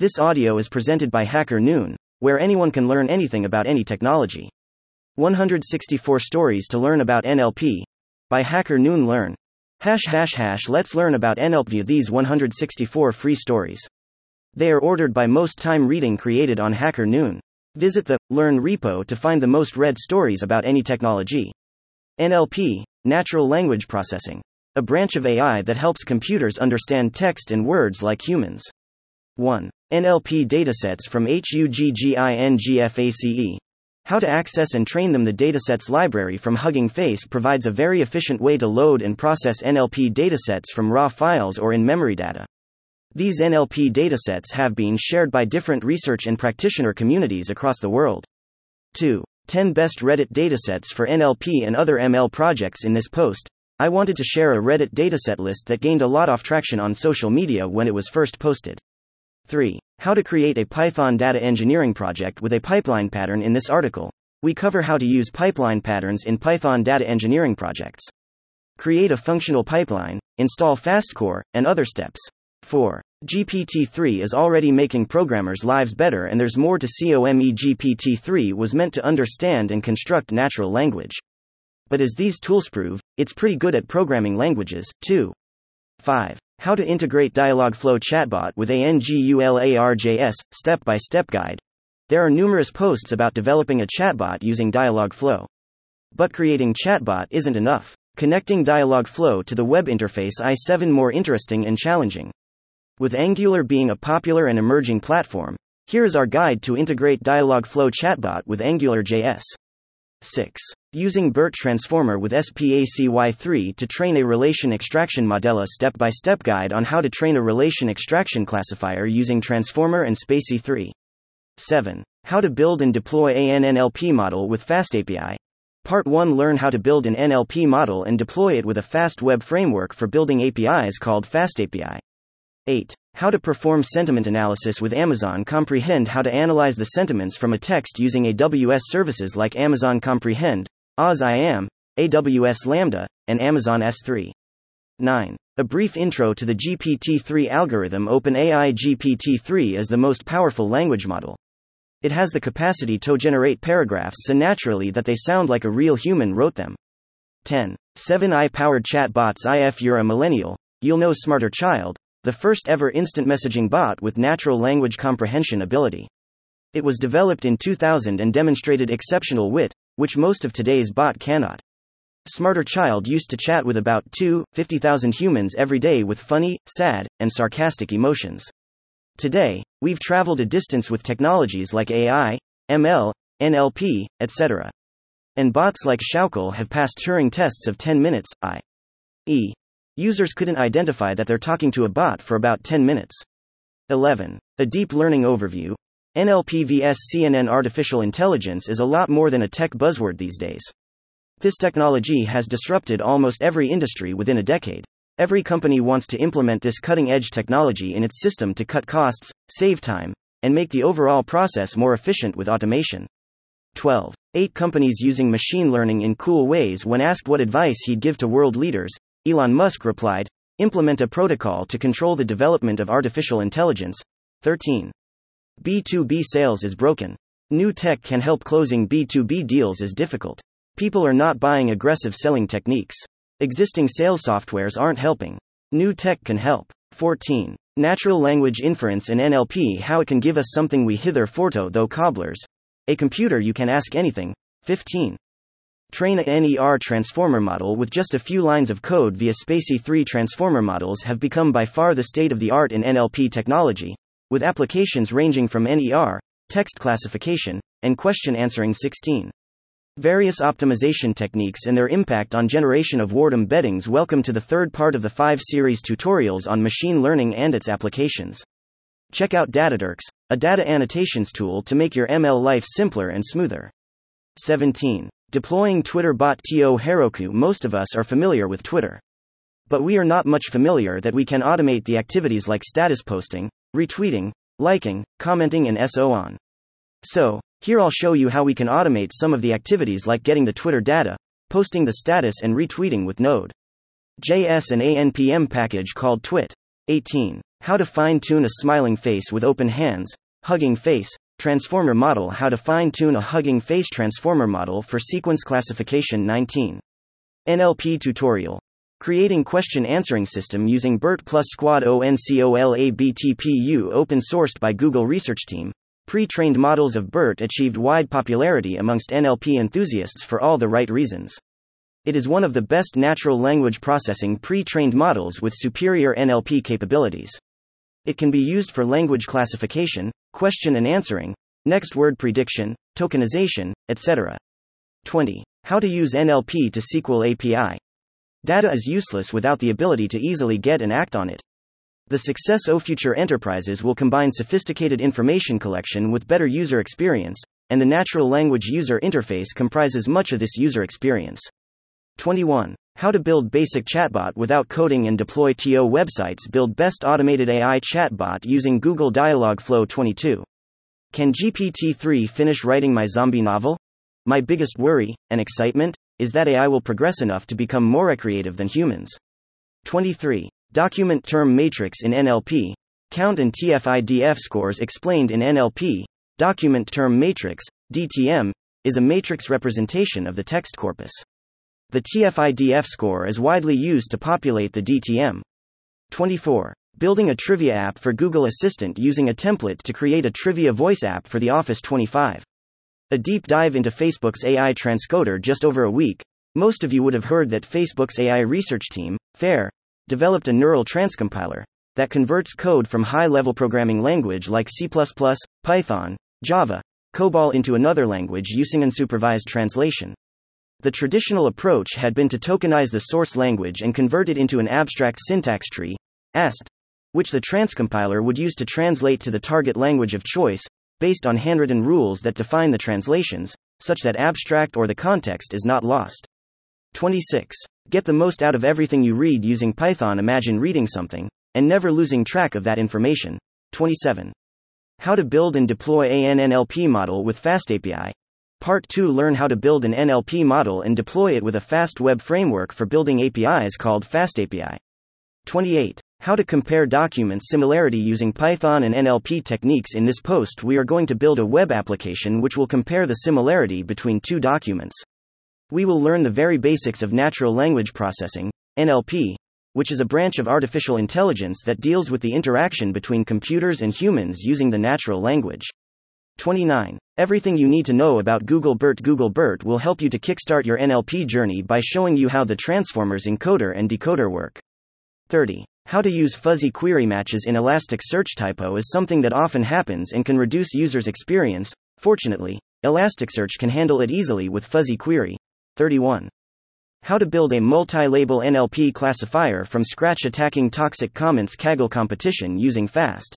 This audio is presented by Hacker Noon, where anyone can learn anything about any technology. 164 Stories to Learn About NLP by Hacker Noon Learn. Hash hash hash let's learn about NLP these 164 free stories. They are ordered by Most Time Reading created on Hacker Noon. Visit the Learn repo to find the most read stories about any technology. NLP, Natural Language Processing. A branch of AI that helps computers understand text and words like humans. 1. NLP datasets from HUGGINGFACE. How to access and train them The datasets library from Hugging Face provides a very efficient way to load and process NLP datasets from raw files or in memory data. These NLP datasets have been shared by different research and practitioner communities across the world. 2. 10 Best Reddit datasets for NLP and other ML projects In this post, I wanted to share a Reddit dataset list that gained a lot of traction on social media when it was first posted. 3. How to create a Python data engineering project with a pipeline pattern In this article, we cover how to use pipeline patterns in Python data engineering projects. Create a functional pipeline, install FastCore, and other steps. 4. GPT 3 is already making programmers' lives better, and there's more to COME. GPT 3 was meant to understand and construct natural language. But as these tools prove, it's pretty good at programming languages, too. 5. How to integrate Dialogflow chatbot with AngularJS, step by step guide. There are numerous posts about developing a chatbot using Dialogflow. But creating chatbot isn't enough. Connecting Dialogflow to the web interface i7 more interesting and challenging. With Angular being a popular and emerging platform, here is our guide to integrate Dialogflow chatbot with AngularJS. 6. Using BERT Transformer with SPACY3 to train a relation extraction model. A step by step guide on how to train a relation extraction classifier using Transformer and SPACY3. 7. How to build and deploy an NLP model with FastAPI. Part 1 Learn how to build an NLP model and deploy it with a fast web framework for building APIs called FastAPI. 8. How to perform sentiment analysis with Amazon Comprehend How to analyze the sentiments from a text using AWS services like Amazon Comprehend, Oz IAM, AWS Lambda, and Amazon S3. 9. A brief intro to the GPT 3 algorithm OpenAI GPT 3 is the most powerful language model. It has the capacity to generate paragraphs so naturally that they sound like a real human wrote them. 10. 7 AI powered chatbots. If you're a millennial, you'll know Smarter Child, the first ever instant messaging bot with natural language comprehension ability. It was developed in 2000 and demonstrated exceptional wit, which most of today's bot cannot. Smarter Child used to chat with about 2, 50,000 humans every day with funny, sad, and sarcastic emotions. Today, we've traveled a distance with technologies like AI, ML, NLP, etc. And bots like Xiaokel have passed Turing tests of 10 minutes, i.e., Users couldn't identify that they're talking to a bot for about 10 minutes. 11. A deep learning overview. NLP vs CNN artificial intelligence is a lot more than a tech buzzword these days. This technology has disrupted almost every industry within a decade. Every company wants to implement this cutting edge technology in its system to cut costs, save time, and make the overall process more efficient with automation. 12. 8 companies using machine learning in cool ways when asked what advice he'd give to world leaders, Elon Musk replied, Implement a protocol to control the development of artificial intelligence. 13. B2B sales is broken. New tech can help closing B2B deals is difficult. People are not buying aggressive selling techniques. Existing sales softwares aren't helping. New tech can help. 14. Natural language inference in NLP how it can give us something we hither forto though cobblers. A computer you can ask anything. 15. Train a NER transformer model with just a few lines of code via SPACY3 transformer models have become by far the state of the art in NLP technology, with applications ranging from NER, text classification, and question answering 16. Various optimization techniques and their impact on generation of word embeddings. Welcome to the third part of the 5 series tutorials on machine learning and its applications. Check out DataTurks, a data annotations tool to make your ML life simpler and smoother. 17. Deploying Twitter bot To Heroku Most of us are familiar with Twitter. But we are not much familiar that we can automate the activities like status posting, retweeting, liking, commenting, and so on. So, here I'll show you how we can automate some of the activities like getting the Twitter data, posting the status, and retweeting with Node. JS and ANPM package called Twit. 18. How to fine tune a smiling face with open hands. Hugging face. Transformer model How to fine tune a hugging face transformer model for sequence classification 19. NLP tutorial. Creating question answering system using BERT plus Squad ONCOLABTPU open sourced by Google Research Team. Pre trained models of BERT achieved wide popularity amongst NLP enthusiasts for all the right reasons. It is one of the best natural language processing pre trained models with superior NLP capabilities. It can be used for language classification, question and answering, next word prediction, tokenization, etc. 20. How to use NLP to SQL API. Data is useless without the ability to easily get and act on it. The success of future enterprises will combine sophisticated information collection with better user experience, and the natural language user interface comprises much of this user experience. 21. How to build basic chatbot without coding and deploy TO websites. Build best automated AI chatbot using Google Dialogflow 22. Can GPT 3 finish writing my zombie novel? My biggest worry, and excitement, is that AI will progress enough to become more recreative than humans. 23. Document term matrix in NLP. Count and TF-IDF scores explained in NLP. Document term matrix, DTM, is a matrix representation of the text corpus. The TF-IDF score is widely used to populate the DTM. 24. Building a trivia app for Google Assistant using a template to create a trivia voice app for the Office 25. A deep dive into Facebook's AI transcoder just over a week. Most of you would have heard that Facebook's AI research team, FAIR, developed a neural transcompiler that converts code from high level programming language like C, Python, Java, COBOL into another language using unsupervised translation. The traditional approach had been to tokenize the source language and convert it into an abstract syntax tree, AST, which the transcompiler would use to translate to the target language of choice, based on handwritten rules that define the translations, such that abstract or the context is not lost. 26. Get the most out of everything you read using Python. Imagine reading something, and never losing track of that information. 27. How to build and deploy an NLP model with FastAPI. Part 2 Learn how to build an NLP model and deploy it with a fast web framework for building APIs called FastAPI. 28. How to compare document similarity using Python and NLP techniques. In this post, we are going to build a web application which will compare the similarity between two documents. We will learn the very basics of natural language processing, NLP, which is a branch of artificial intelligence that deals with the interaction between computers and humans using the natural language. 29. Everything you need to know about Google BERT. Google BERT will help you to kickstart your NLP journey by showing you how the transformers encoder and decoder work. 30. How to use fuzzy query matches in Elasticsearch typo is something that often happens and can reduce users' experience. Fortunately, Elasticsearch can handle it easily with fuzzy query. 31. How to build a multi label NLP classifier from scratch attacking toxic comments Kaggle competition using FAST.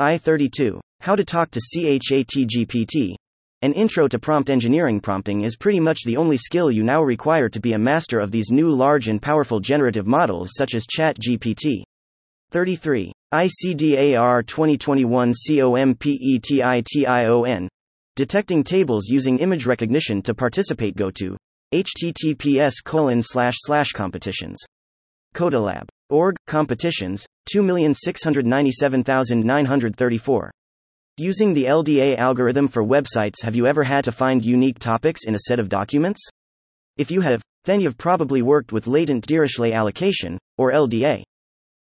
I 32. How to talk to ChatGPT. An intro to prompt engineering prompting is pretty much the only skill you now require to be a master of these new large and powerful generative models such as ChatGPT. 33. ICDAR 2021 COMPETITION. Detecting tables using image recognition to participate. Go to https colon slash slash competitions. Codalab. Org, competitions, 2,697,934. Using the LDA algorithm for websites, have you ever had to find unique topics in a set of documents? If you have, then you've probably worked with latent Dirichlet allocation, or LDA.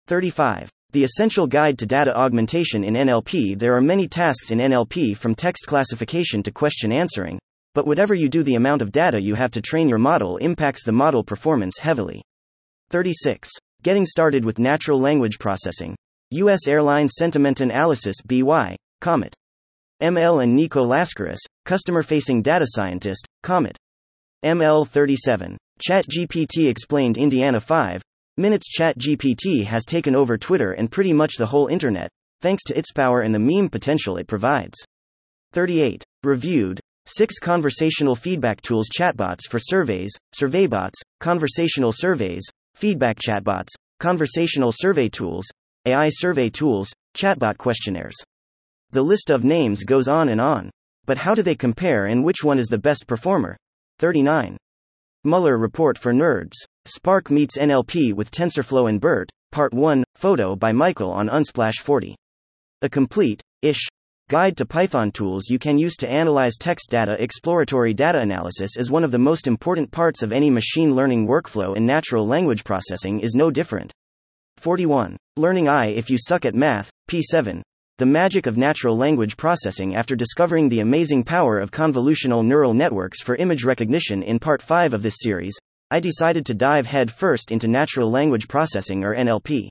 35. The Essential Guide to Data Augmentation in NLP There are many tasks in NLP from text classification to question answering, but whatever you do, the amount of data you have to train your model impacts the model performance heavily. 36. Getting started with natural language processing. U.S. Airlines Sentiment Analysis BY. Comet. ML and Niko Laskaris, customer facing data scientist, Comet. ML 37. ChatGPT explained Indiana 5. Minutes ChatGPT has taken over Twitter and pretty much the whole internet, thanks to its power and the meme potential it provides. 38. Reviewed. 6 conversational feedback tools chatbots for surveys, surveybots, conversational surveys, feedback chatbots, conversational survey tools, AI survey tools, chatbot questionnaires. The list of names goes on and on. But how do they compare and which one is the best performer? 39. Mueller Report for Nerds. Spark meets NLP with TensorFlow and BERT, Part 1 Photo by Michael on Unsplash 40. A complete ish guide to Python tools you can use to analyze text data. Exploratory data analysis is one of the most important parts of any machine learning workflow, and natural language processing is no different. 41. Learning I If You Suck at Math, P7. The magic of natural language processing after discovering the amazing power of convolutional neural networks for image recognition in part 5 of this series, I decided to dive head first into natural language processing or NLP.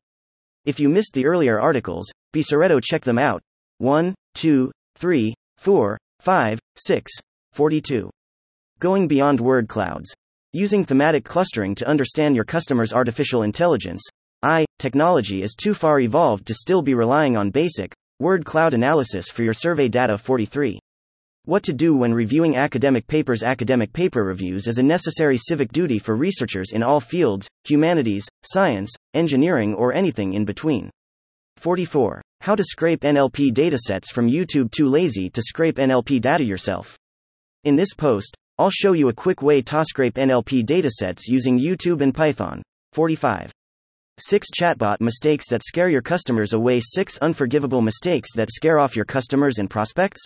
If you missed the earlier articles, be sure to check them out. 1, 2, 3, 4, 5, 6, 42. Going beyond word clouds. Using thematic clustering to understand your customer's artificial intelligence. I, technology is too far evolved to still be relying on basic, word cloud analysis for your survey data 43. What to do when reviewing academic papers Academic paper reviews is a necessary civic duty for researchers in all fields humanities, science, engineering, or anything in between. 44. How to scrape NLP datasets from YouTube. Too lazy to scrape NLP data yourself. In this post, I'll show you a quick way to scrape NLP datasets using YouTube and Python. 45. 6 chatbot mistakes that scare your customers away. 6 unforgivable mistakes that scare off your customers and prospects.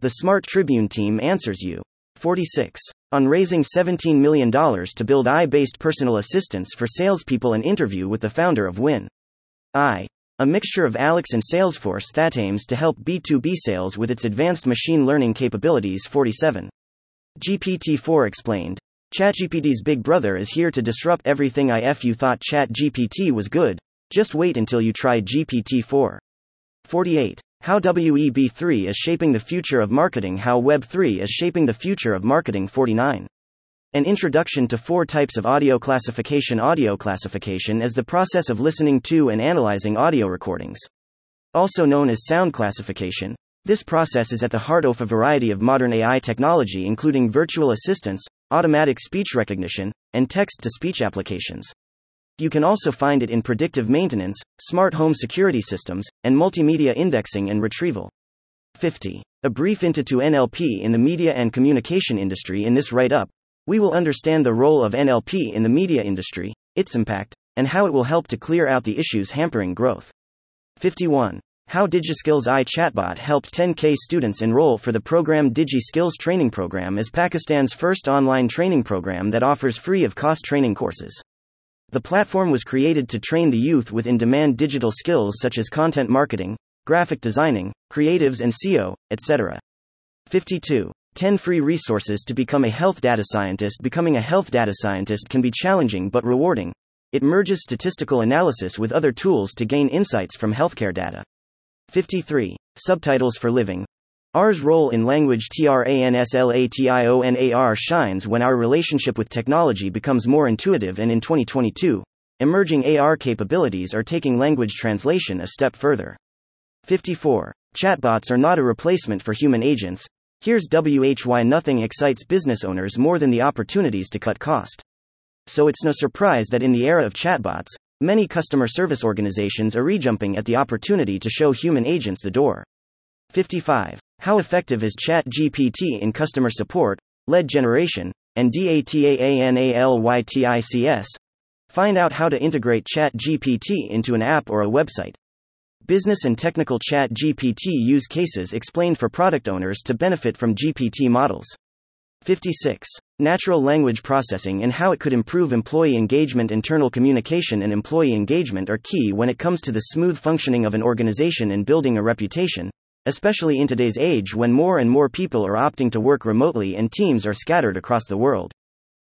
The Smart Tribune team answers you. 46. On raising $17 million to build AI based personal assistants for salespeople, an interview with the founder of Win. I. A mixture of Alex and Salesforce that aims to help B2B sales with its advanced machine learning capabilities. 47. GPT 4 explained. ChatGPT's big brother is here to disrupt everything. If you thought ChatGPT was good, just wait until you try GPT 4. 48. How WEB3 is shaping the future of marketing. How Web3 is shaping the future of marketing. 49. An introduction to four types of audio classification. Audio classification is the process of listening to and analyzing audio recordings. Also known as sound classification, this process is at the heart of a variety of modern AI technology, including virtual assistants, automatic speech recognition, and text to speech applications. You can also find it in predictive maintenance, smart home security systems, and multimedia indexing and retrieval. 50. A brief into to NLP in the media and communication industry. In this write up, we will understand the role of NLP in the media industry, its impact, and how it will help to clear out the issues hampering growth. 51. How DigiSkills AI chatbot helped 10K students enroll for the program DigiSkills Training Program is Pakistan's first online training program that offers free of cost training courses. The platform was created to train the youth with in demand digital skills such as content marketing, graphic designing, creatives, and SEO, etc. 52. 10 free resources to become a health data scientist. Becoming a health data scientist can be challenging but rewarding. It merges statistical analysis with other tools to gain insights from healthcare data. 53. Subtitles for living. R's role in language translationar shines when our relationship with technology becomes more intuitive, and in 2022, emerging AR capabilities are taking language translation a step further. 54. Chatbots are not a replacement for human agents. Here's WHY nothing excites business owners more than the opportunities to cut cost. So it's no surprise that in the era of chatbots, many customer service organizations are rejumping at the opportunity to show human agents the door. 55. How effective is ChatGPT in customer support, lead generation, and DATAANALYTICS? Find out how to integrate ChatGPT into an app or a website. Business and technical chat GPT use cases explained for product owners to benefit from GPT models. 56. Natural language processing and how it could improve employee engagement. Internal communication and employee engagement are key when it comes to the smooth functioning of an organization and building a reputation, especially in today's age when more and more people are opting to work remotely and teams are scattered across the world.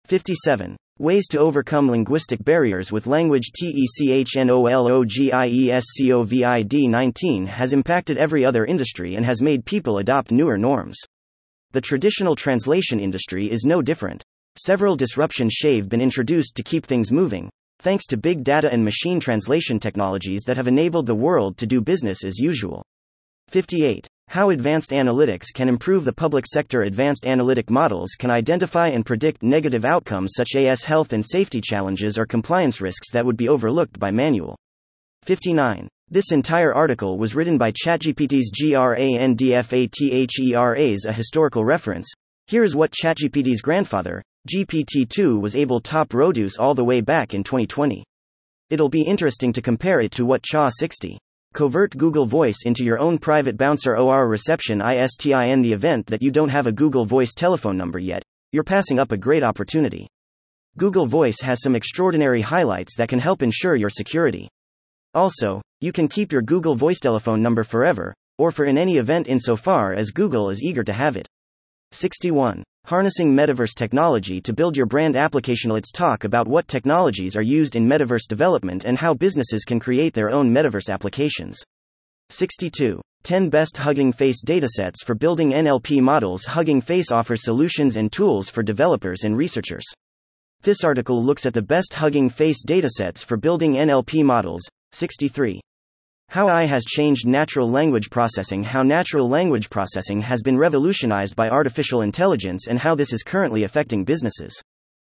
57. Ways to overcome linguistic barriers with language TECHNOLOGIESCOVID 19 has impacted every other industry and has made people adopt newer norms. The traditional translation industry is no different. Several disruptions have been introduced to keep things moving, thanks to big data and machine translation technologies that have enabled the world to do business as usual. 58. How advanced analytics can improve the public sector. Advanced analytic models can identify and predict negative outcomes such as health and safety challenges or compliance risks that would be overlooked by manual. 59. This entire article was written by ChatGPT's GRANDFATHERAs, a historical reference. Here's what ChatGPT's grandfather, GPT 2, was able to reduce all the way back in 2020. It'll be interesting to compare it to what CHA 60. Covert Google Voice into your own private bouncer OR reception ISTIN the event that you don't have a Google Voice telephone number yet. You're passing up a great opportunity. Google Voice has some extraordinary highlights that can help ensure your security. Also, you can keep your Google Voice telephone number forever, or for in any event insofar as Google is eager to have it. 61. Harnessing Metaverse Technology to Build Your Brand Application. Let's talk about what technologies are used in metaverse development and how businesses can create their own metaverse applications. 62. 10 Best Hugging Face Datasets for Building NLP Models. Hugging Face offers solutions and tools for developers and researchers. This article looks at the best Hugging Face datasets for building NLP models. 63. How AI has changed natural language processing, how natural language processing has been revolutionized by artificial intelligence, and how this is currently affecting businesses.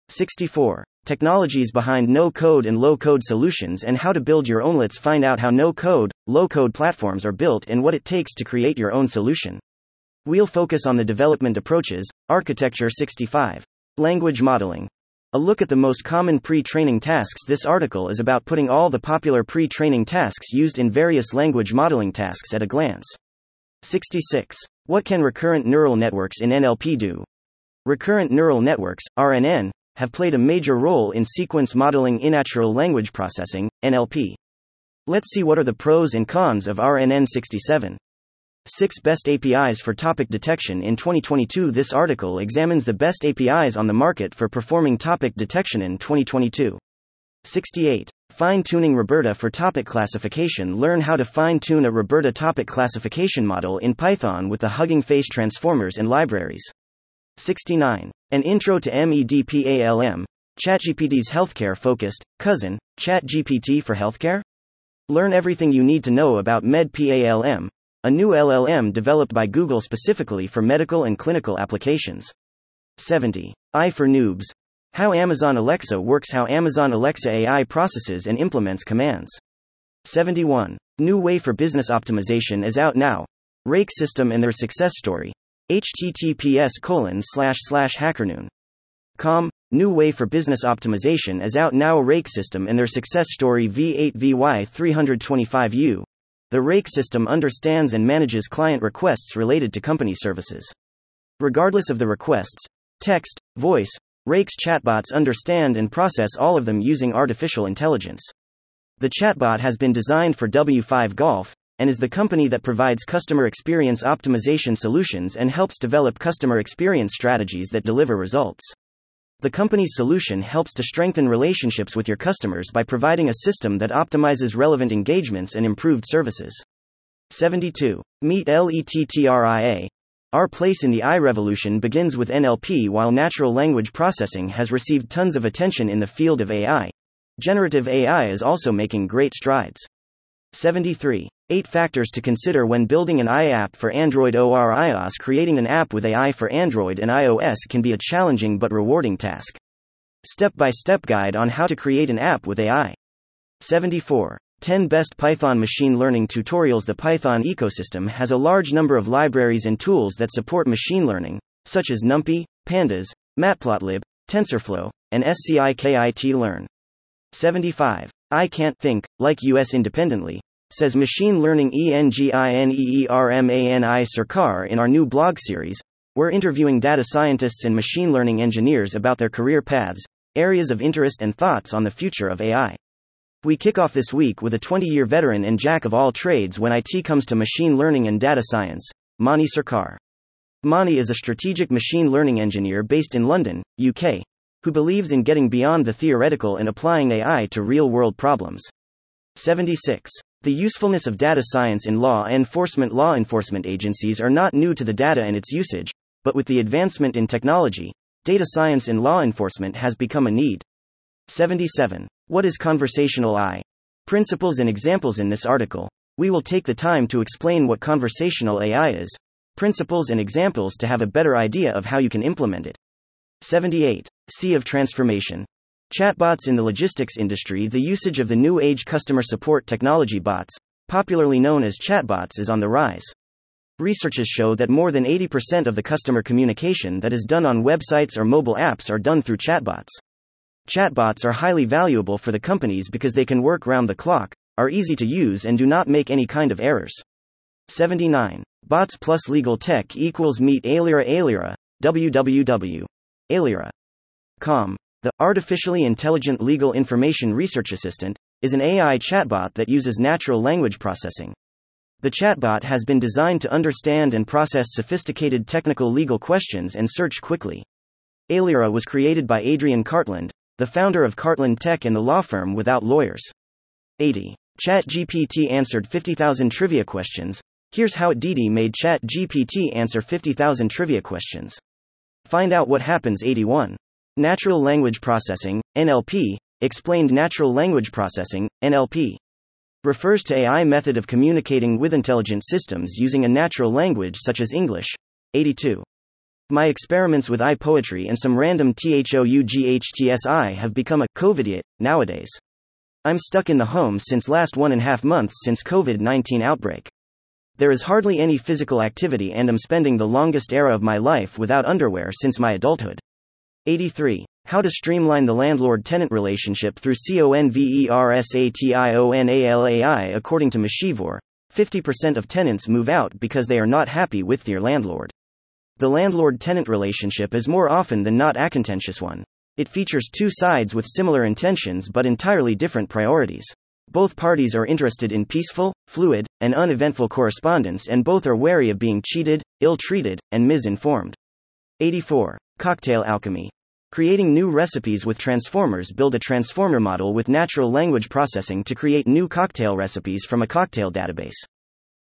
64. Technologies behind no code and low code solutions and how to build your own. Let's find out how no code, low code platforms are built and what it takes to create your own solution. We'll focus on the development approaches, architecture 65. Language modeling. A look at the most common pre training tasks. This article is about putting all the popular pre training tasks used in various language modeling tasks at a glance. 66. What can recurrent neural networks in NLP do? Recurrent neural networks, RNN, have played a major role in sequence modeling in natural language processing, NLP. Let's see what are the pros and cons of RNN 67. 6 Best APIs for Topic Detection in 2022. This article examines the best APIs on the market for performing topic detection in 2022. 68. Fine tuning RoBERTa for topic classification. Learn how to fine tune a RoBERTa topic classification model in Python with the Hugging Face transformers and libraries. 69. An intro to MEDPALM, ChatGPT's healthcare focused cousin, ChatGPT for healthcare? Learn everything you need to know about MEDPALM, a new LLM developed by Google specifically for medical and clinical applications. 70. I for Noobs. How Amazon Alexa works, how Amazon Alexa AI processes and implements commands. 71. New Way for Business Optimization is out now. Rake System and their success story. https colon slash slash hackernoon. Com, New Way for Business Optimization is out now. Rake System and their success story V8VY325U. The Rake system understands and manages client requests related to company services. Regardless of the requests, text, voice, Rake's chatbots understand and process all of them using artificial intelligence. The chatbot has been designed for W5 Golf and is the company that provides customer experience optimization solutions and helps develop customer experience strategies that deliver results. The company's solution helps to strengthen relationships with your customers by providing a system that optimizes relevant engagements and improved services. 72. Meet LETTRIA. Our place in the AI revolution begins with NLP while natural language processing has received tons of attention in the field of AI. Generative AI is also making great strides. 73. 8 factors to consider when building an AI app for Android or iOS. Creating an app with AI for Android and iOS can be a challenging but rewarding task. Step by step guide on how to create an app with AI. 74. 10 Best Python Machine Learning Tutorials The Python ecosystem has a large number of libraries and tools that support machine learning, such as NumPy, Pandas, Matplotlib, TensorFlow, and SCIKIT Learn. 75. I can't think, like US independently, says Machine Learning ENGINEERMANI Sarkar in our new blog series. We're interviewing data scientists and machine learning engineers about their career paths, areas of interest, and thoughts on the future of AI. We kick off this week with a 20 year veteran and jack of all trades when IT comes to machine learning and data science, Mani Sarkar. Mani is a strategic machine learning engineer based in London, UK, who believes in getting beyond the theoretical and applying AI to real world problems. 76. The usefulness of data science in law enforcement Law enforcement agencies are not new to the data and its usage, but with the advancement in technology, data science in law enforcement has become a need. 77. What is conversational AI? Principles and examples in this article. We will take the time to explain what conversational AI is, principles and examples to have a better idea of how you can implement it. 78. Sea of Transformation. Chatbots in the logistics industry The usage of the new age customer support technology bots, popularly known as chatbots, is on the rise. Researches show that more than 80% of the customer communication that is done on websites or mobile apps are done through chatbots. Chatbots are highly valuable for the companies because they can work round the clock, are easy to use, and do not make any kind of errors. 79. Bots plus legal tech equals meet Alira Alira, www. The Artificially Intelligent Legal Information Research Assistant is an AI chatbot that uses natural language processing. The chatbot has been designed to understand and process sophisticated technical legal questions and search quickly. Alira was created by Adrian Cartland, the founder of Cartland Tech and the law firm Without Lawyers. 80. ChatGPT answered 50,000 trivia questions. Here's how Didi made ChatGPT answer 50,000 trivia questions. Find out what happens 81. Natural Language Processing, NLP, explained Natural Language Processing, NLP, refers to AI method of communicating with intelligent systems using a natural language such as English. 82. My experiments with iPoetry and some random THOUGHTSI have become a COVIDiot nowadays. I'm stuck in the home since last one and a half months since COVID 19 outbreak. There is hardly any physical activity and am spending the longest era of my life without underwear since my adulthood. 83. How to streamline the landlord tenant relationship through CONVERSATIONALAI according to Mashvisor. 50% of tenants move out because they are not happy with their landlord. The landlord tenant relationship is more often than not a contentious one. It features two sides with similar intentions but entirely different priorities. Both parties are interested in peaceful, fluid, and uneventful correspondence, and both are wary of being cheated, ill treated, and misinformed. 84. Cocktail Alchemy. Creating new recipes with transformers build a transformer model with natural language processing to create new cocktail recipes from a cocktail database.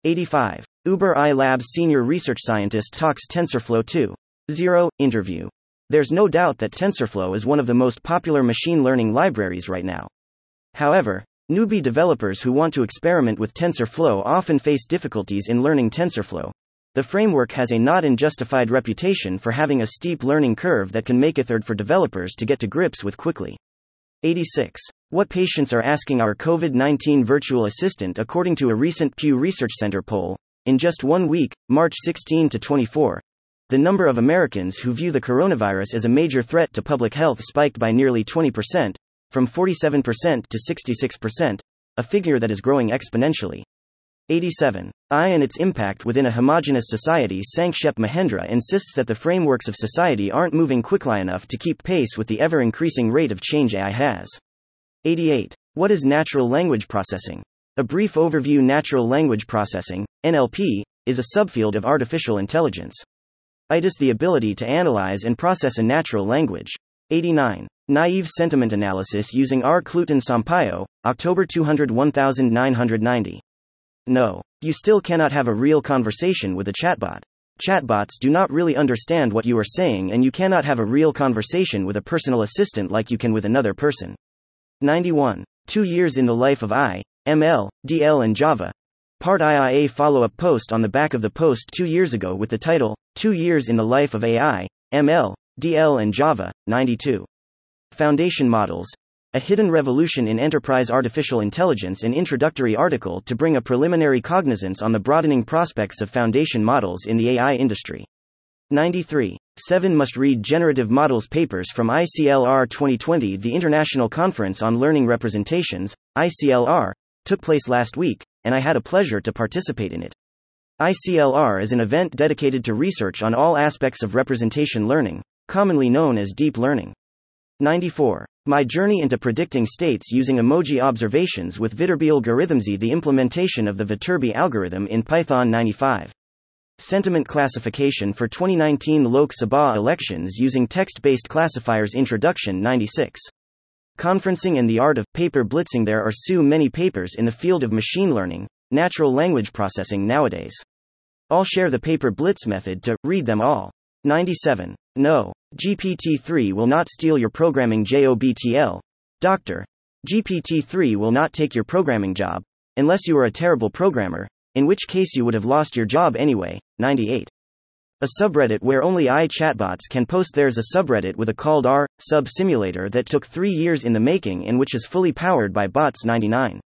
85. Uber I Labs senior research scientist talks TensorFlow 2.0 interview. There's no doubt that TensorFlow is one of the most popular machine learning libraries right now. However, newbie developers who want to experiment with TensorFlow often face difficulties in learning TensorFlow. The framework has a not unjustified reputation for having a steep learning curve that can make it hard for developers to get to grips with quickly. 86. What patients are asking our COVID 19 virtual assistant according to a recent Pew Research Center poll? In just one week, March 16 to 24, the number of Americans who view the coronavirus as a major threat to public health spiked by nearly 20%, from 47% to 66%, a figure that is growing exponentially. 87. I and its impact within a homogeneous society Sankshep Mahendra insists that the frameworks of society aren't moving quickly enough to keep pace with the ever increasing rate of change AI has. 88. What is natural language processing? A brief overview Natural language processing, NLP, is a subfield of artificial intelligence. It is the ability to analyze and process a natural language. 89. Naive sentiment analysis using R. Cluton Sampaio, October 200 1990. No. You still cannot have a real conversation with a chatbot. Chatbots do not really understand what you are saying, and you cannot have a real conversation with a personal assistant like you can with another person. 91. Two years in the life of I, ML, DL and Java. Part IIA follow up post on the back of the post two years ago with the title, Two Years in the Life of AI, ML, DL and Java, 92. Foundation Models. A Hidden Revolution in Enterprise Artificial Intelligence An introductory article to bring a preliminary cognizance on the broadening prospects of foundation models in the AI industry. 93. 7 must read Generative Models papers from ICLR 2020 The International Conference on Learning Representations, ICLR, took place last week, and I had a pleasure to participate in it. ICLR is an event dedicated to research on all aspects of representation learning, commonly known as deep learning. 94. My journey into predicting states using emoji observations with Viterbi algorithms. The implementation of the Viterbi algorithm in Python 95. Sentiment classification for 2019 Lok Sabha elections using text based classifiers Introduction 96. Conferencing and the art of paper blitzing. There are so many papers in the field of machine learning, natural language processing nowadays. I'll share the paper blitz method to read them all. 97. No. GPT 3 will not steal your programming JOBTL. Doctor. GPT 3 will not take your programming job, unless you are a terrible programmer, in which case you would have lost your job anyway. 98. A subreddit where only AI chatbots can post. There's a subreddit with a called R sub simulator that took three years in the making and which is fully powered by bots 99.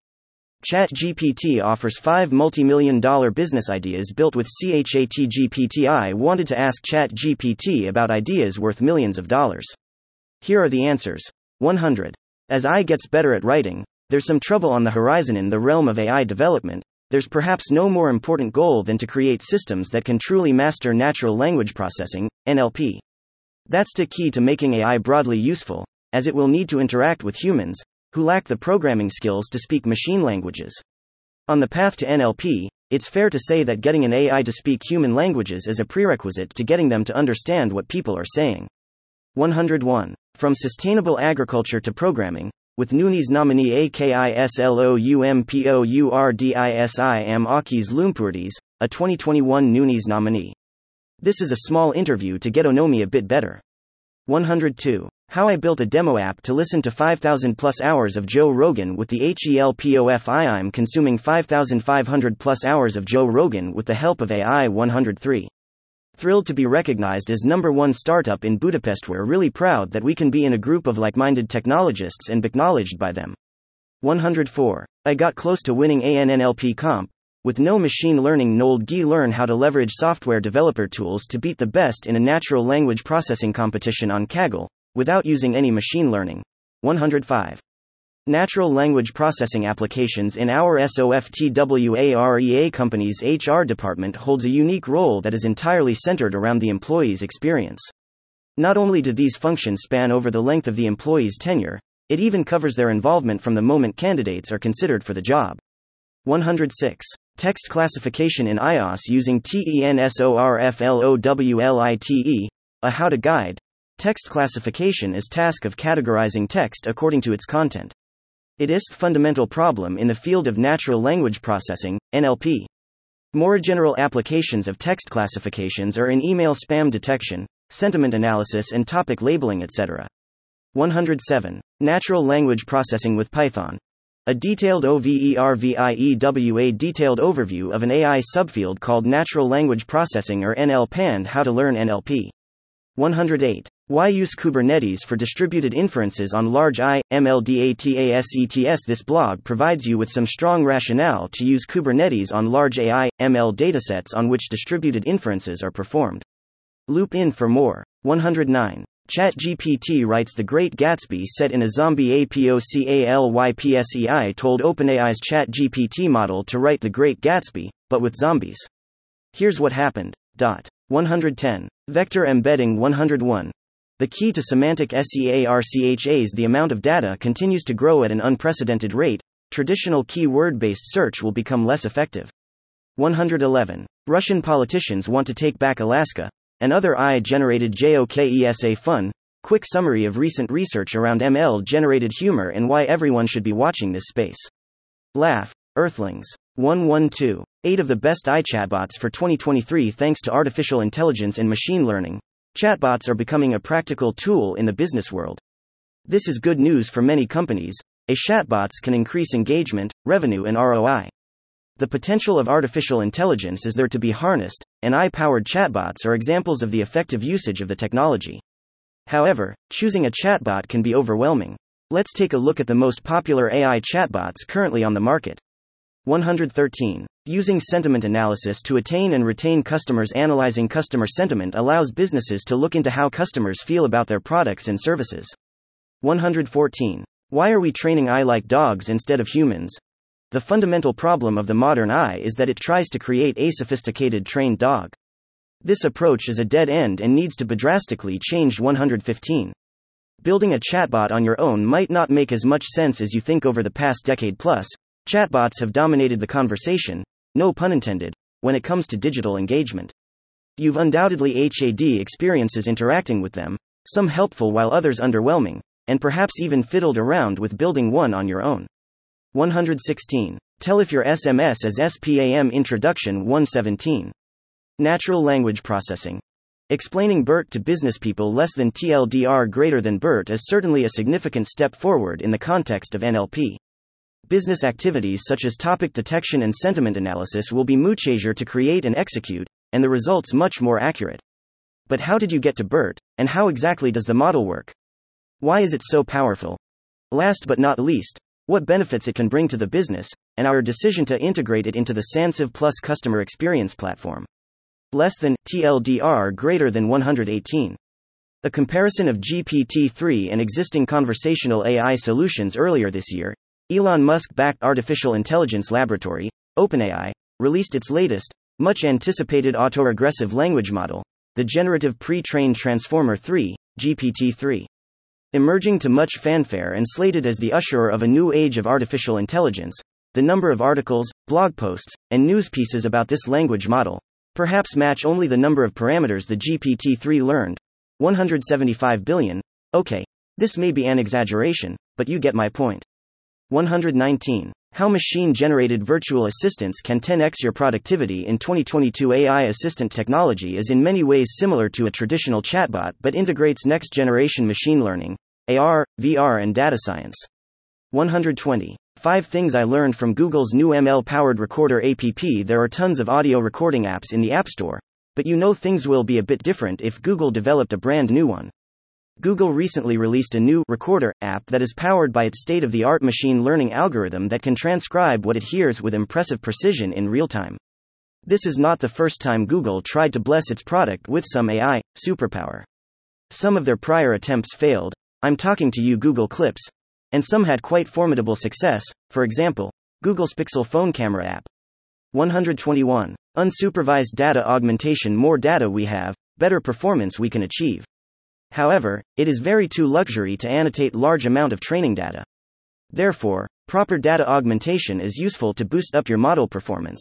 ChatGPT offers five multi million dollar business ideas built with ChatGPT. I wanted to ask ChatGPT about ideas worth millions of dollars. Here are the answers 100. As AI gets better at writing, there's some trouble on the horizon in the realm of AI development. There's perhaps no more important goal than to create systems that can truly master natural language processing, NLP. That's the key to making AI broadly useful, as it will need to interact with humans, who lack the programming skills to speak machine languages. On the path to NLP, it's fair to say that getting an AI to speak human languages is a prerequisite to getting them to understand what people are saying. 101. From sustainable agriculture to programming, with Noonies nominee AKISLOUMPOURDISIM Akis Loumpourdis, a 2021 Noonies nominee. This is a small interview to get Onomi a bit better. 102. How I built a demo app to listen to 5,000 plus hours of Joe Rogan with the HELPOF I'm consuming 5,500 plus hours of Joe Rogan with the help of AI 103. Thrilled to be recognized as number one startup in Budapest. We're really proud that we can be in a group of like minded technologists and acknowledged by them. 104. I got close to winning ANNLP Comp. With no machine learning, Nold Gee learn how to leverage software developer tools to beat the best in a natural language processing competition on Kaggle, without using any machine learning. 105. Natural language processing applications in our SOFTWAREA company's HR department holds a unique role that is entirely centered around the employee's experience. Not only do these functions span over the length of the employee's tenure, it even covers their involvement from the moment candidates are considered for the job. 106. Text classification in iOS using TENSORFLOWLITE, a how to guide. Text classification is task of categorizing text according to its content. It is the fundamental problem in the field of natural language processing, NLP. More general applications of text classifications are in email spam detection, sentiment analysis, and topic labeling, etc. 107. Natural language processing with Python. A detailed OVERVIEW a detailed overview of an AI subfield called Natural Language Processing or NLP and how to learn NLP. 108. Why use Kubernetes for distributed inferences on large I, MLDATASETS? This blog provides you with some strong rationale to use Kubernetes on large AI, ML datasets on which distributed inferences are performed. Loop in for more. 109. ChatGPT writes The Great Gatsby set in a zombie APOCALYPSEI told OpenAI's ChatGPT model to write The Great Gatsby, but with zombies. Here's what happened. Dot. 110. Vector embedding 101. The key to semantic SEARCHAs is the amount of data continues to grow at an unprecedented rate, traditional keyword based search will become less effective. 111. Russian politicians want to take back Alaska, and other AI generated JOKESA fun. Quick summary of recent research around ML generated humor and why everyone should be watching this space. Laugh, Earthlings. 112. 8 of the best AI chatbots for 2023 thanks to artificial intelligence and machine learning. Chatbots are becoming a practical tool in the business world. This is good news for many companies. A chatbots can increase engagement, revenue, and ROI. The potential of artificial intelligence is there to be harnessed, and AI powered chatbots are examples of the effective usage of the technology. However, choosing a chatbot can be overwhelming. Let's take a look at the most popular AI chatbots currently on the market. 113. Using sentiment analysis to attain and retain customers. Analyzing customer sentiment allows businesses to look into how customers feel about their products and services. 114. Why are we training AI like dogs instead of humans? The fundamental problem of the modern AI is that it tries to create a sophisticated trained dog. This approach is a dead end and needs to be drastically changed. 115. Building a chatbot on your own might not make as much sense as you think over the past decade plus. Chatbots have dominated the conversation, no pun intended, when it comes to digital engagement. You've undoubtedly HAD experiences interacting with them, some helpful while others underwhelming, and perhaps even fiddled around with building one on your own. 116. Tell if your SMS is SPAM Introduction 117. Natural Language Processing. Explaining BERT to business people less than TLDR greater than BERT is certainly a significant step forward in the context of NLP business activities such as topic detection and sentiment analysis will be much easier to create and execute, and the results much more accurate. But how did you get to BERT, and how exactly does the model work? Why is it so powerful? Last but not least, what benefits it can bring to the business, and our decision to integrate it into the Sansiv Plus customer experience platform. Less than TLDR greater than 118. A comparison of GPT 3 and existing conversational AI solutions earlier this year, Elon Musk backed artificial intelligence laboratory, OpenAI, released its latest, much anticipated autoregressive language model, the Generative Pre trained Transformer 3, GPT 3. Emerging to much fanfare and slated as the usherer of a new age of artificial intelligence, the number of articles, blog posts, and news pieces about this language model perhaps match only the number of parameters the GPT 3 learned 175 billion. Okay, this may be an exaggeration, but you get my point. 119. How machine generated virtual assistants can 10x your productivity in 2022 AI assistant technology is in many ways similar to a traditional chatbot but integrates next generation machine learning, AR, VR, and data science. 120. 5 Things I learned from Google's new ML powered recorder app. There are tons of audio recording apps in the App Store, but you know things will be a bit different if Google developed a brand new one. Google recently released a new Recorder app that is powered by its state of the art machine learning algorithm that can transcribe what it hears with impressive precision in real time. This is not the first time Google tried to bless its product with some AI superpower. Some of their prior attempts failed. I'm talking to you, Google Clips. And some had quite formidable success, for example, Google's Pixel phone camera app. 121. Unsupervised data augmentation More data we have, better performance we can achieve. However, it is very too luxury to annotate large amount of training data. Therefore, proper data augmentation is useful to boost up your model performance.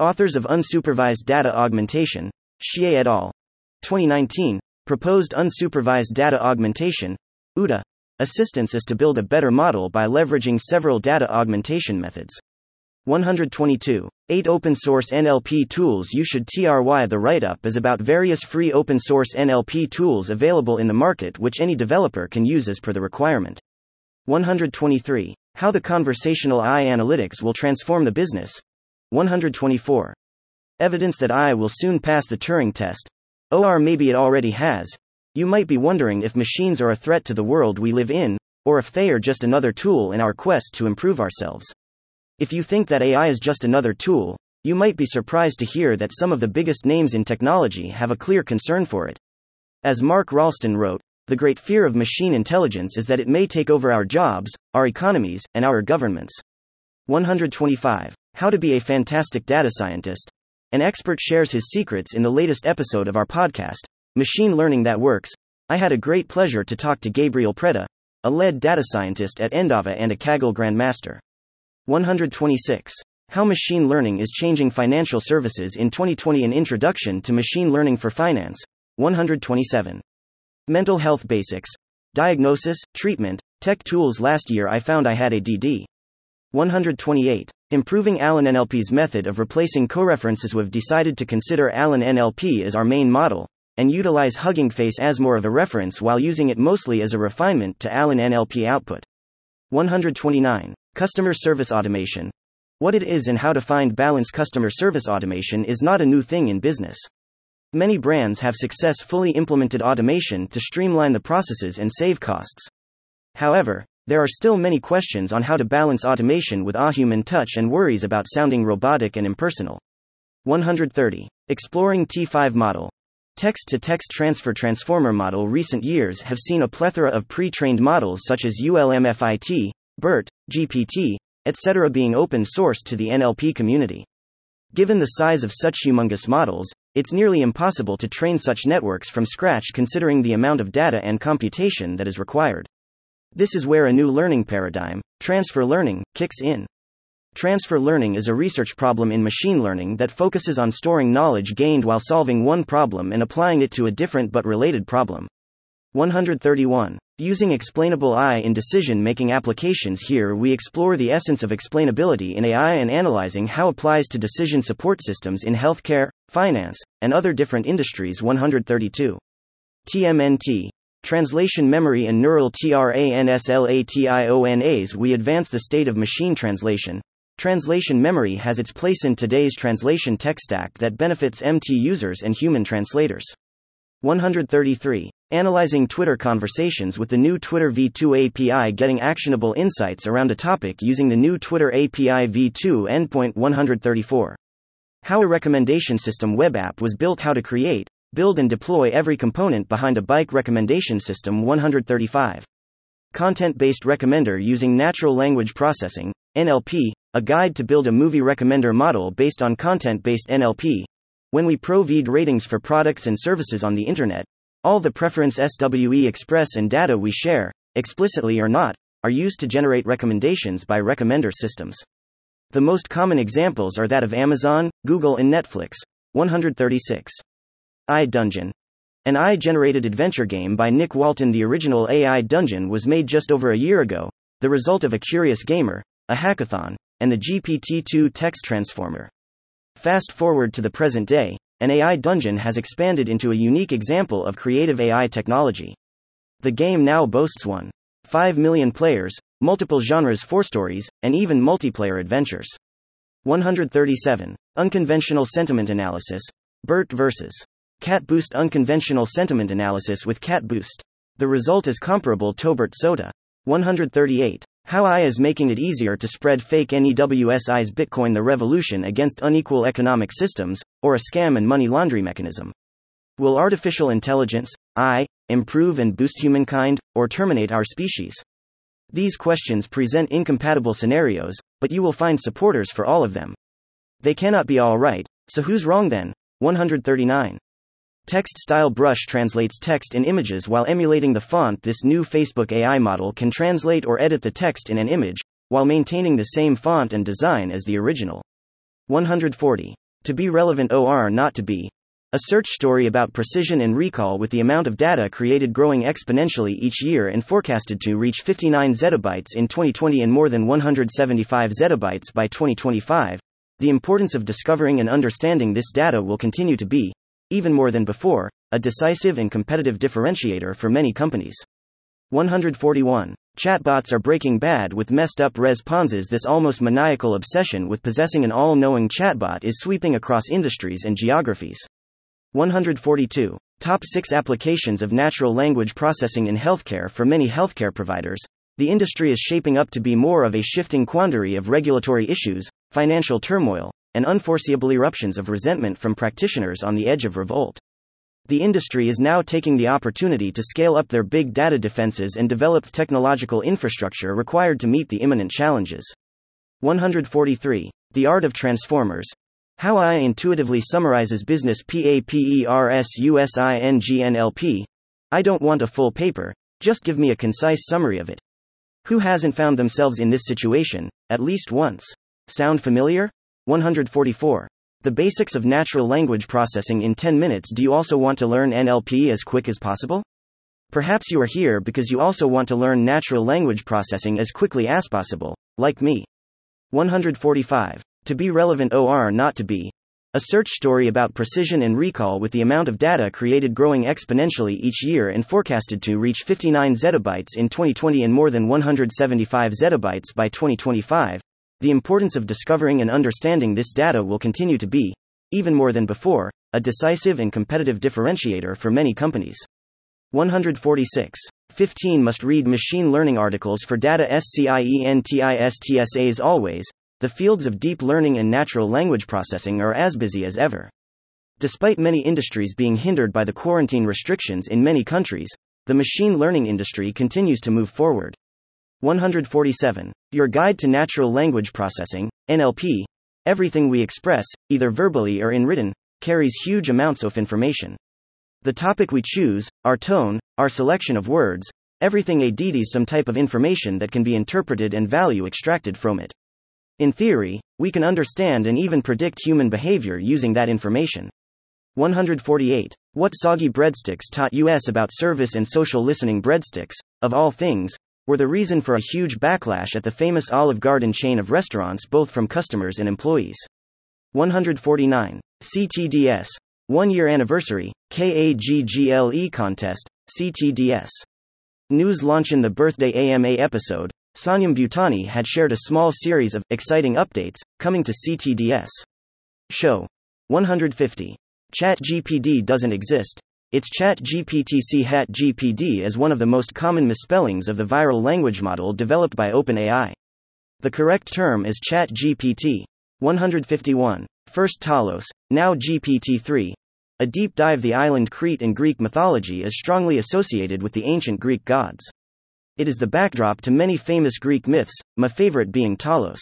Authors of Unsupervised Data Augmentation, Xie et al. 2019, proposed unsupervised data augmentation, UDA, assistance is to build a better model by leveraging several data augmentation methods. 122. 8 Open source NLP tools you should try. The write up is about various free open source NLP tools available in the market which any developer can use as per the requirement. 123. How the conversational AI analytics will transform the business. 124. Evidence that AI will soon pass the Turing test. Or maybe it already has. You might be wondering if machines are a threat to the world we live in, or if they are just another tool in our quest to improve ourselves. If you think that AI is just another tool, you might be surprised to hear that some of the biggest names in technology have a clear concern for it. As Mark Ralston wrote, the great fear of machine intelligence is that it may take over our jobs, our economies, and our governments. 125. How to be a fantastic data scientist. An expert shares his secrets in the latest episode of our podcast, Machine Learning That Works. I had a great pleasure to talk to Gabriel Preda, a lead data scientist at Endava and a Kaggle Grandmaster. 126. How Machine Learning is Changing Financial Services in 2020 An Introduction to Machine Learning for Finance. 127. Mental Health Basics. Diagnosis, Treatment, Tech Tools Last year I found I had ADD. 128. Improving Allen NLP's method of replacing coreferences. We've decided to consider Allen NLP as our main model, and utilize Hugging Face as more of a reference while using it mostly as a refinement to Allen NLP output. 129. Customer service automation. What it is and how to find balanced customer service automation is not a new thing in business. Many brands have successfully implemented automation to streamline the processes and save costs. However, there are still many questions on how to balance automation with a human touch and worries about sounding robotic and impersonal. 130. Exploring T5 model. Text to text transfer transformer model recent years have seen a plethora of pre trained models such as ULMFIT, BERT, GPT, etc. being open sourced to the NLP community. Given the size of such humongous models, it's nearly impossible to train such networks from scratch considering the amount of data and computation that is required. This is where a new learning paradigm, transfer learning, kicks in. Transfer learning is a research problem in machine learning that focuses on storing knowledge gained while solving one problem and applying it to a different but related problem. 131. Using explainable AI in decision making applications. Here we explore the essence of explainability in AI and analyzing how applies to decision support systems in healthcare, finance, and other different industries. 132. TMNT. Translation memory and neural translationas. We advance the state of machine translation. Translation memory has its place in today's translation tech stack that benefits MT users and human translators. 133. Analyzing Twitter conversations with the new Twitter v2 API, getting actionable insights around a topic using the new Twitter API v2 endpoint 134. How a recommendation system web app was built, how to create, Build and deploy every component behind a bike recommendation system 135. Content based recommender using natural language processing, NLP, a guide to build a movie recommender model based on content based NLP. When we provide ratings for products and services on the internet, all the preference SWE express and data we share, explicitly or not, are used to generate recommendations by recommender systems. The most common examples are that of Amazon, Google, and Netflix. 136. AI Dungeon. An AI generated adventure game by Nick Walton. The original AI Dungeon was made just over a year ago, the result of a curious gamer, a hackathon, and the GPT 2 text transformer. Fast forward to the present day, an AI dungeon has expanded into a unique example of creative AI technology. The game now boasts 1. 5 million players, multiple genres for stories, and even multiplayer adventures. 137. Unconventional sentiment analysis. BERT versus Cat Boost Unconventional Sentiment Analysis with Cat Boost. The result is comparable to BERT SOTA. 138. How AI is making it easier to spread fake NEWSI's Bitcoin the revolution against unequal economic systems, or a scam and money laundry mechanism. Will artificial intelligence, AI, improve and boost humankind, or terminate our species? These questions present incompatible scenarios, but you will find supporters for all of them. They cannot be all right, so who's wrong then? 139. Text Style Brush translates text in images while emulating the font. This new Facebook AI model can translate or edit the text in an image, while maintaining the same font and design as the original. 140. To be relevant or not to be. A search story about precision and recall with the amount of data created growing exponentially each year and forecasted to reach 59 zettabytes in 2020 and more than 175 zettabytes by 2025. The importance of discovering and understanding this data will continue to be, even more than before, a decisive and competitive differentiator for many companies. 141. Chatbots are breaking bad with messed up responses. This almost maniacal obsession with possessing an all knowing chatbot is sweeping across industries and geographies. 142. Top 6 applications of natural language processing in healthcare for many healthcare providers. The industry is shaping up to be more of a shifting quandary of regulatory issues, financial turmoil, and unforeseeable eruptions of resentment from practitioners on the edge of revolt. The industry is now taking the opportunity to scale up their big data defenses and develop technological infrastructure required to meet the imminent challenges. 143. The Art of Transformers. How AI intuitively summarizes business PAPERSUSINGNLP. I don't want a full paper, just give me a concise summary of it. Who hasn't found themselves in this situation, at least once? Sound familiar? 144. The basics of natural language processing in 10 minutes. Do you also want to learn NLP as quick as possible? Perhaps you are here because you also want to learn natural language processing as quickly as possible, like me. 145. To be relevant or not to be. A search story about precision and recall with the amount of data created growing exponentially each year and forecasted to reach 59 zettabytes in 2020 and more than 175 zettabytes by 2025. The importance of discovering and understanding this data will continue to be, even more than before, a decisive and competitive differentiator for many companies. 146. 15 must read machine learning articles for data scientists always. The fields of deep learning and natural language processing are as busy as ever. Despite many industries being hindered by the quarantine restrictions in many countries, the machine learning industry continues to move forward. 147. Your Guide to Natural Language Processing, NLP. Everything we express, either verbally or in written, carries huge amounts of information. The topic we choose, our tone, our selection of words, everything ADDs some type of information that can be interpreted and value extracted from it. In theory, we can understand and even predict human behavior using that information. 148. What soggy breadsticks taught us about service and social listening breadsticks, of all things, were the reason for a huge backlash at the famous Olive Garden chain of restaurants, both from customers and employees. 149. CTDS. One year anniversary, KAGGLE contest, CTDS. News launch in the birthday AMA episode, Sanyam Bhutani had shared a small series of exciting updates coming to CTDS. Show 150. ChatGPD doesn't exist, its ChatGPT hat GPD is one of the most common misspellings of the viral language model developed by OpenAI. The correct term is ChatGPT. 151. First Talos, now GPT 3. A deep dive The island Crete in Greek mythology is strongly associated with the ancient Greek gods. It is the backdrop to many famous Greek myths, my favorite being Talos.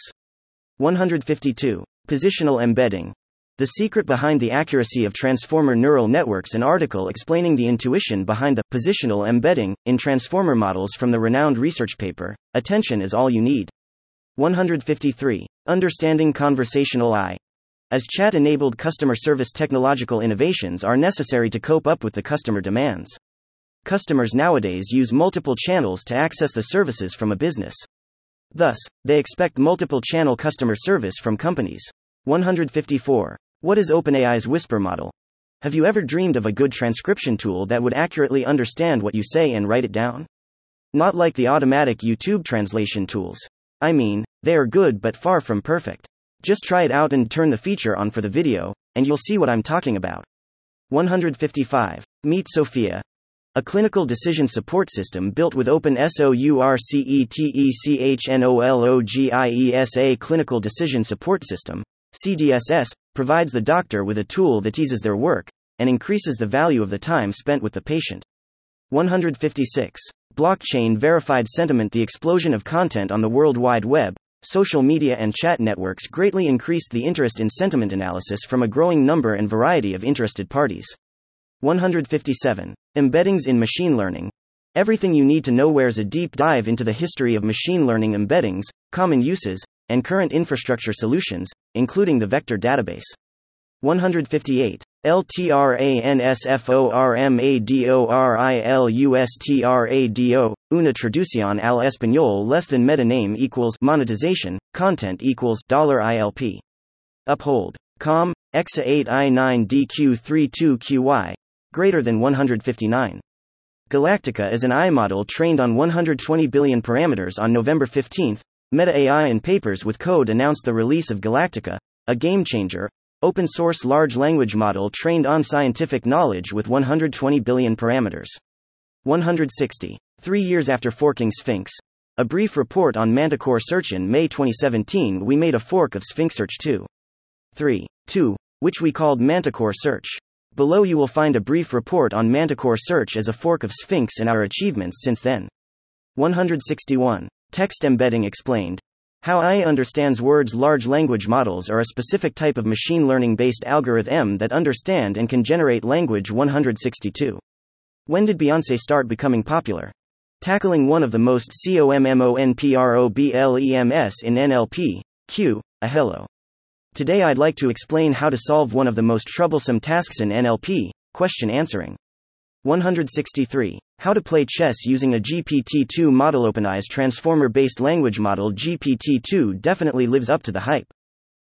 152. Positional embedding. The secret behind the accuracy of transformer neural networks. An article explaining the intuition behind the positional embedding in transformer models from the renowned research paper. Attention is all you need. 153. Understanding conversational AI. As chat enabled customer service technological innovations are necessary to cope up with the customer demands. Customers nowadays use multiple channels to access the services from a business. Thus, they expect multiple channel customer service from companies. 154. What is OpenAI's Whisper model? Have you ever dreamed of a good transcription tool that would accurately understand what you say and write it down? Not like the automatic YouTube translation tools. I mean, they are good but far from perfect. Just try it out and turn the feature on for the video, and you'll see what I'm talking about. 155. Meet Sophia. A clinical decision support system built with Open SOURCETECHNOLOGIESA Clinical Decision Support System, CDSS, provides the doctor with a tool that eases their work and increases the value of the time spent with the patient. 156. Blockchain verified sentiment The explosion of content on the World Wide Web, social media and chat networks greatly increased the interest in sentiment analysis from a growing number and variety of interested parties. 157. Embeddings in machine learning. Everything you need to know wears a deep dive into the history of machine learning embeddings, common uses, and current infrastructure solutions, including the vector database. 158. LTRANSFORMADORILUSTRADO, una traducción al español less than meta name equals monetization, content equals dollar $ILP. Uphold. Com, EXA 8I9DQ32QY. Greater than 159. Galactica is an AI model trained on 120 billion parameters on November 15. Meta AI and Papers with Code announced the release of Galactica, a game changer, open source large language model trained on scientific knowledge with 120 billion parameters. 160. Three years after forking Sphinx. A brief report on Manticore Search in May 2017. We made a fork of Sphinx Search 2. 3. 2, which we called Manticore Search. Below you will find a brief report on Manticore Search as a fork of Sphinx and our achievements since then. 161. Text embedding explained. How AI understands words Large language models are a specific type of machine learning based algorithm that understand and can generate language 162. When did Beyonce start becoming popular? Tackling one of the most COMMONPROBLEMS in NLP, Q, a hello. Today I'd like to explain how to solve one of the most troublesome tasks in NLP, question answering. 163. How to play chess using a GPT-2 model OpenAI's transformer-based language model GPT-2 definitely lives up to the hype.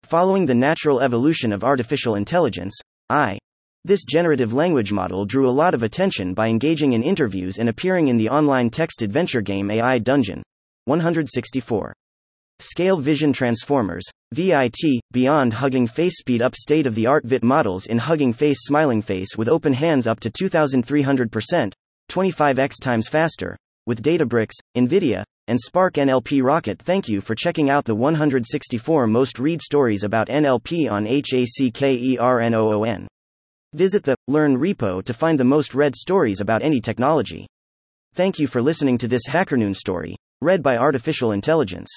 Following the natural evolution of artificial intelligence, I. This generative language model drew a lot of attention by engaging in interviews and appearing in the online text adventure game AI Dungeon. 164. Scale Vision Transformers, VIT, beyond Hugging Face speed up state of the art VIT models in Hugging Face Smiling Face with open hands up to 2300%, 25x times faster, with Databricks, NVIDIA, and Spark NLP Rocket. Thank you for checking out the 164 most read stories about NLP on HACKERNOON. Visit the Learn repo to find the most read stories about any technology. Thank you for listening to this HackerNoon story, read by Artificial Intelligence.